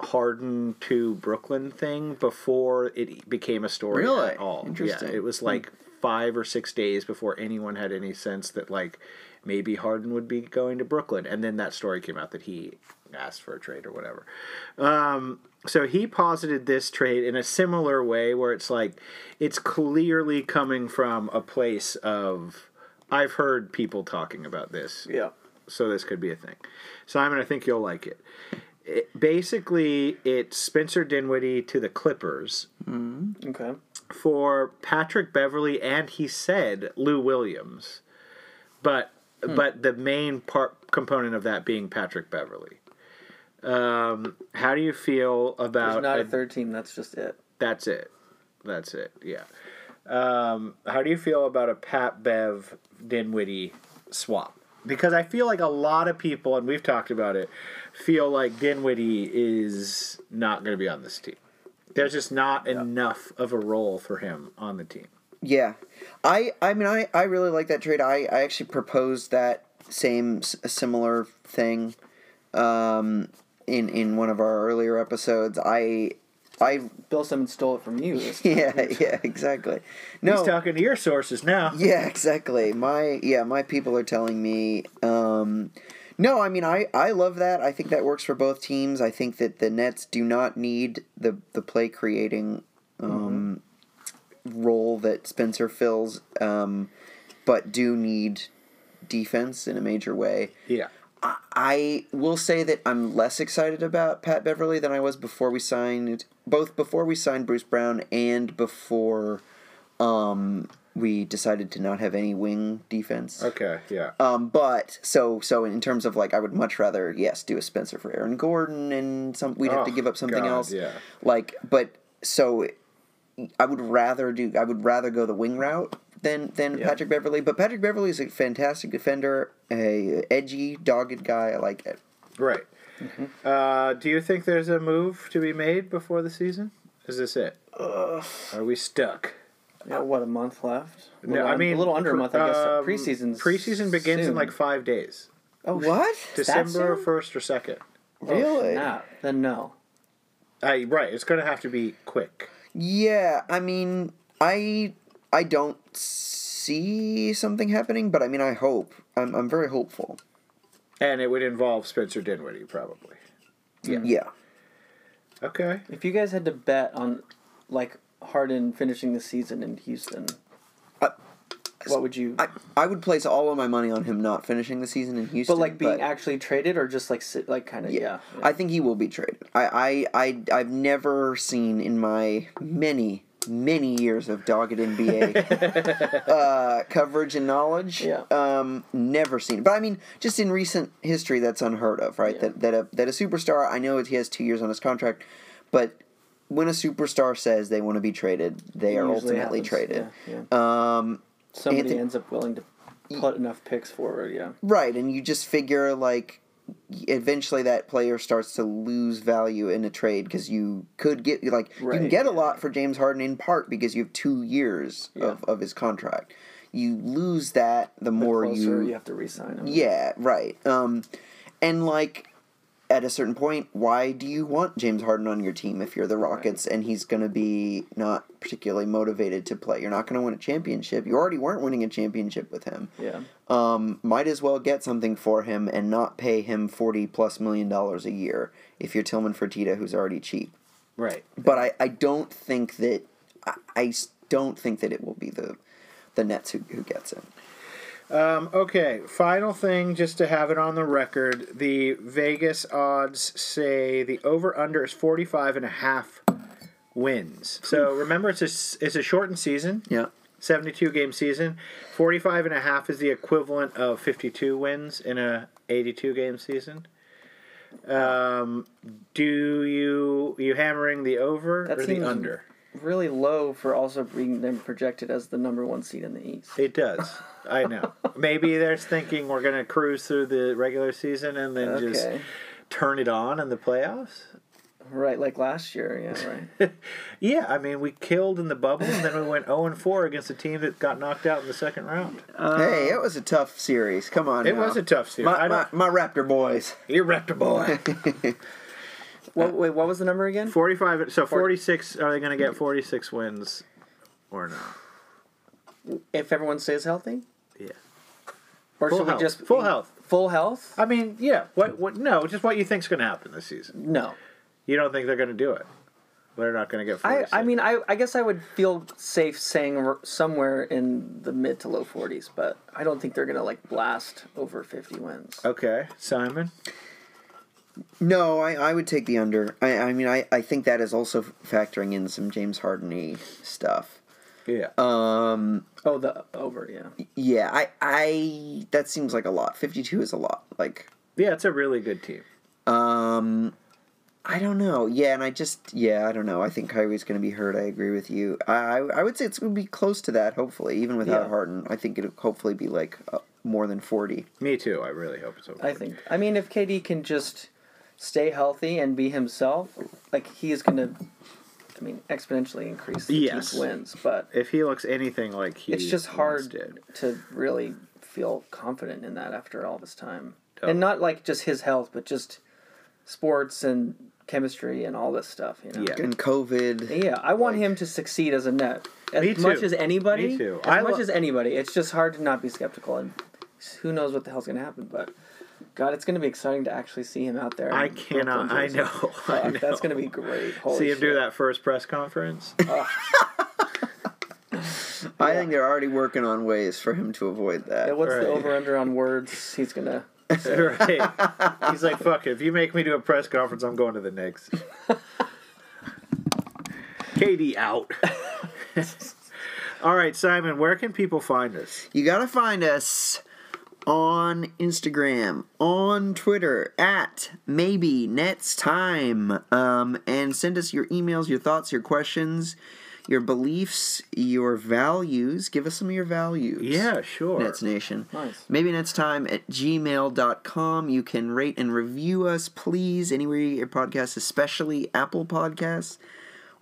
Harden to Brooklyn thing before it became a story Really? at all. Interesting. Yeah, it was hmm. like five or six days before anyone had any sense that like maybe Harden would be going to Brooklyn, and then that story came out that he asked for a trade or whatever. Um, so he posited this trade in a similar way, where it's like it's clearly coming from a place of I've heard people talking about this, Yeah. so this could be a thing. Simon, I think you'll like it. it basically, it's Spencer Dinwiddie to the Clippers Okay. for Patrick Beverley and he said Lou Williams, but but the main part component of that being Patrick Beverley. Um, how do you feel about? There's not a a- third team. That's just it. that's it? That's it. Yeah. Um, how do you feel about a Pat Bev Dinwiddie swap? Because I feel like a lot of people, and we've talked about it, feel like Dinwiddie is not going to be on this team. There's just not enough of a role for him on the team. Yeah, I I mean I, I really like that trade. I, I actually proposed that same similar thing, um, in in one of our earlier episodes. I I Bill Simmons stole it from you. yeah yeah exactly. No, He's talking to your sources now. yeah exactly. My yeah my people are telling me. Um, no, I mean I, I love that. I think that works for both teams. I think that the Nets do not need the the play creating um, role that Spencer fills, um, but do need defense in a major way. Yeah. I will say that I'm less excited about Pat Beverley than I was before we signed both before we signed Bruce Brown and before um, we decided to not have any wing defense. Okay. Yeah. Um, but so so in terms of like I would much rather yes do a Spencer for Aaron Gordon and some we'd have to Oh, give up something God, else. yeah. Like but so I would rather do I would rather go the wing route than than Yeah. Patrick Beverley. But Patrick Beverley is a fantastic defender, a edgy, dogged guy. I like it. Right. Uh, do you think there's a move to be made before the season? Is this it? Are we stuck? Yeah, what a month left. A No, little I mean a little under a month. I guess um, preseason. Preseason begins in like five days. oh What? December first or second. Really? Nah, then no. Uh, right. It's going to have to be quick. Yeah, I mean, I I don't see something happening, but I mean, I hope. I'm I'm very hopeful. And it would involve Spencer Dinwiddie, probably. Yeah. Yeah. Okay. If you guys had to bet on like Harden finishing the season in Houston, what would you? I, I would place all of my money on him not finishing the season in Houston. but like being actually traded or just like sit, like kind of yeah. I think he will be traded. I, I, I, I've never seen in my many, many years of dogged NBA uh, coverage and knowledge, Yeah. um, never seen. But I mean, just in recent history, that's unheard of, right? Yeah. That that a that a superstar. I know he has two years on his contract, but when a superstar says they want to be traded, they It are ultimately happens, traded. yeah, yeah. Um, Somebody Anthony- ends up willing to put enough picks forward. Yeah. Right, and you just figure like eventually that player starts to lose value in a trade because you could get like you can Right, get a lot for James Harden in part because you have two years Yeah. of, of his contract. You lose that the The more you, you have to re-sign him. yeah right um, and like at a certain point, why do you want James Harden on your team if you're the Rockets and he's going to be not particularly motivated to play? You're not going to win a championship. You already weren't winning a championship with him Yeah. um, might as well get something for him and not pay him forty plus million dollars a year if you're Tillman Fertitta, who's already cheap. Right. But I, I don't think that I don't think that it will be the the Nets who, who gets him. Um, okay, final thing, just to have it on the record. The Vegas odds say the over under is 45 and a half wins. So remember, it's a, it's a shortened season, Yeah. 72 game season. 45 and a half is the equivalent of 52 wins in a 82 game season. Um, do you you hammering the over That or seems- the under? Really low for also being them projected as the number one seed in the East. It does. I know. Maybe they're thinking we're going to cruise through the regular season and then just turn it on in the playoffs. Right, like last year. Yeah, right. Yeah, I mean, we killed in the bubble and then we went 0 and 4 against a team that got knocked out in the second round. hey, it was a tough series. Come on. It now. was a tough series. My, my, my Raptor boys. you're Raptor boy. What, wait, what was the number again? 45. So 46. Are they going to get 46 wins or no? If everyone stays healthy, Yeah. or Full should health. we just Full health. Full health? I mean, yeah. What? What? No, just what you think's going to happen this season. No. You don't think they're going to do it? They're not going to get. I, 46. I mean, I, I guess I would feel safe saying somewhere in the mid to low 40s, but I don't think they're going to like blast over 50 wins. Okay, Simon. No, I, I would take the under. I, I mean, I, I think that is also factoring in some James Harden stuff. Yeah. Um, Oh, the over, yeah. yeah, I, I that seems like a lot. Fifty two is a lot. Like, Yeah, it's a really good team. um, I don't know. Yeah, and I just yeah, I don't know. I think Kyrie's going to be hurt. I agree with you. I I, I would say it's going to be close to that. Hopefully, even without Yeah. Harden, I think it'll hopefully be like uh, more than forty. Me too. I really hope it's over. I think. I mean, if KD can just stay healthy and be himself, like he is going to, I mean, exponentially increase the Yes. wins. But if he looks anything like he, it's just hard Did. to really feel confident in that after all this time, Oh. and not like just his health, but just sports and chemistry and all this stuff. You know. Yeah. And COVID. Yeah, I want Like- him to succeed as a net as Me too. much as anybody. Me too. As I much lo- as anybody, it's just hard to not be skeptical, and who knows what the hell's gonna happen. But God, it's gonna be exciting to actually see him out there. I cannot. I jersey. know. I know. That's gonna be great. Holy See him do that first press conference. I think they're already working on ways for him to avoid that. Yeah, what's Right. the over under on words? He's gonna. right. He's like, "Fuck it. If you make me do a press conference, I'm going to the Knicks." KD out. All right, Simon. Where can people find us? You gotta find us on Instagram, on Twitter at maybe Nets Time, um, and send us your emails, your thoughts, your questions, your beliefs, your values. Give us some of your values. Yeah, sure. Nets Nation. Nice. Maybe Nets Time at gmail.com. You can rate and review us, please, anywhere you get your podcasts, especially Apple Podcasts,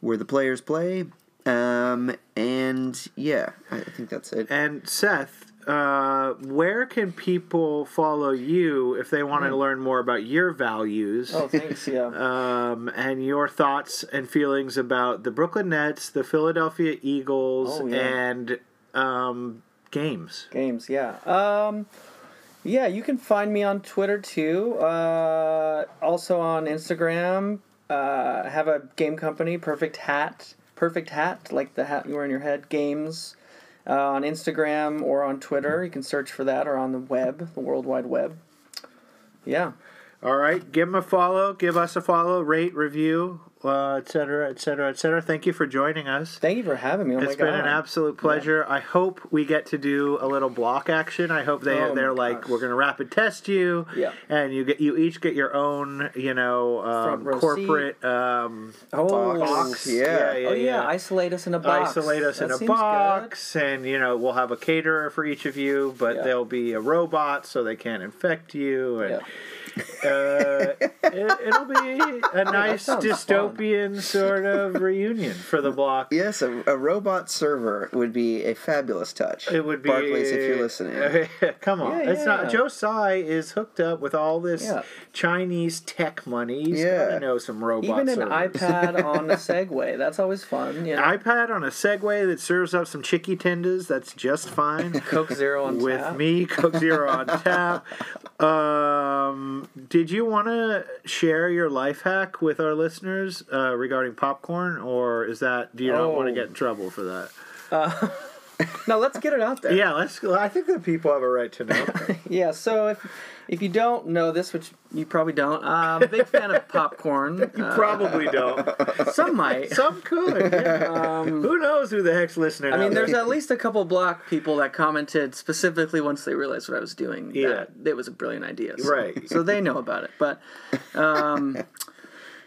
where the players play. Um, and yeah, I think that's it. And Seth, uh, where can people follow you if they want to learn more about your values? Oh, thanks. Yeah. um, and your thoughts and feelings about the Brooklyn Nets, the Philadelphia Eagles, Oh, yeah. and um, games. Games, yeah. Um, yeah, you can find me on Twitter too. Uh, also on Instagram. Uh, I have a game company, Perfect Hat. Perfect Hat, like the hat you wear on your head. Games. Uh, on Instagram or on Twitter. You can search for that or on the web, the World Wide Web. Yeah. All right, give them a follow, give us a follow, rate, review, uh, et cetera, et cetera, et cetera. Thank you for joining us. Thank you for having me. Oh It's been God. an absolute pleasure. I hope we get to do a little block action. I hope they Oh they're like gosh. we're gonna rapid test you. Yeah. And you get you each get your own you know um, corporate um, Oh, box. yeah. Oh yeah, isolate us in a box. Isolate us in a box, and you know we'll have a caterer for each of you, but Yeah. they'll be a robot so they can't infect you, and. Uh, it, it'll be a nice sounds dystopian sort of reunion for the block. Yes, a, a robot server would be a fabulous touch. It would be Barclays if you're listening. Come on, Yeah, it's not. yeah. Joe Tsai is hooked up with all this Yeah. Chinese tech money. He's Yeah. gotta know some robots. Even an servers. iPad on a Segway. That's always fun. You know, iPad on a Segway that serves up some chicky tenders. That's just fine. Coke Zero on Tap. with tap. me, Coke Zero on tap. Um, did you want to share your life hack with our listeners uh, regarding popcorn, or is that do you not want to Oh. get in trouble for that? No, let's get it out there. Yeah, let's. I think the people have a right to know. Yeah, so if if you don't know this, which you probably don't, I'm a big fan of popcorn. Uh, Probably don't. some might. Some could. yeah. who knows who the heck's listening? Um, I mean, there's at least a couple block people that commented specifically once they realized what I was doing. Yeah. that it was a brilliant idea. So, Right. So they know about it. But, um,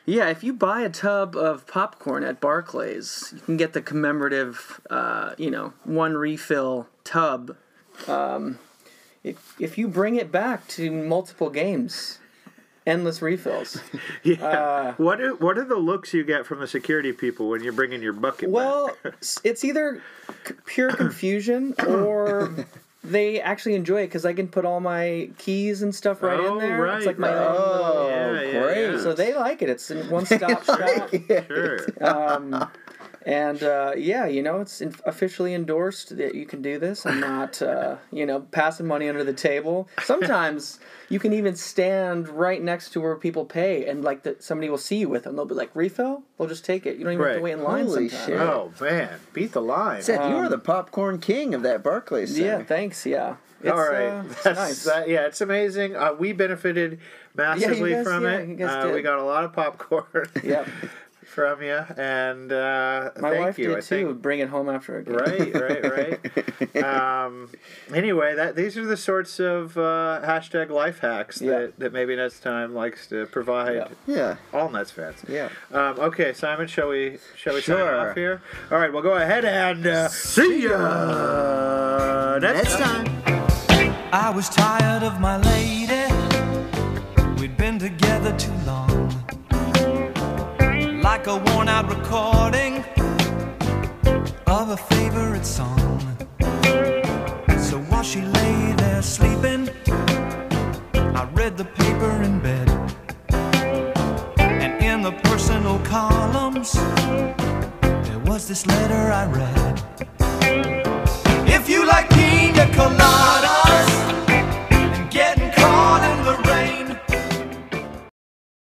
yeah, if you buy a tub of popcorn at Barclays, you can get the commemorative, uh, you know, one refill tub. Um, if if you bring it back to multiple games, endless refills. Yeah. uh, what are what are the looks you get from the security people when you're bringing your bucket? Well, it's either c- pure confusion or they actually enjoy it because I can put all my keys and stuff right Oh, in there. right, it's like my right. own. Oh, Yeah, yeah, great. yeah. So they like it. It's one-stop shop. sure. Um, and uh, yeah, you know, it's in- officially endorsed that you can do this. I'm not, uh, you know, passing money under the table. Sometimes you can even stand right next to where people pay, and like that somebody will see you with them. They'll be like, "Refill." They'll just take it. You don't even have to wait in line. Holy sometimes. shit. Oh man, beat the line. Seth, you are Um, the popcorn king of that Barclays Center. Yeah, thanks. Yeah. It's, All right, uh, it's That's, nice. that- yeah, it's amazing. Uh, we benefited massively guys- from yeah, it. you guys uh, did. we got a lot of popcorn Yep. from you, and uh, My thank wife you. did I too. think Bring it home after a game. right, right, right. um, anyway, that these are the sorts of uh, hashtag life hacks Yeah. that, that maybe Nets Time likes to provide Yeah. Yeah. all Nets fans. Yeah. Um, okay, Simon, shall we shall we sign Sure. off here? All right, we'll go ahead and uh, see ya next, Next time. time. I was tired of my lady. We'd been together too long like a worn out recording of a favorite song. So while she lay there sleeping, I read the paper in bed. And in the personal columns, there was this letter I read. If you like pina coladas and getting caught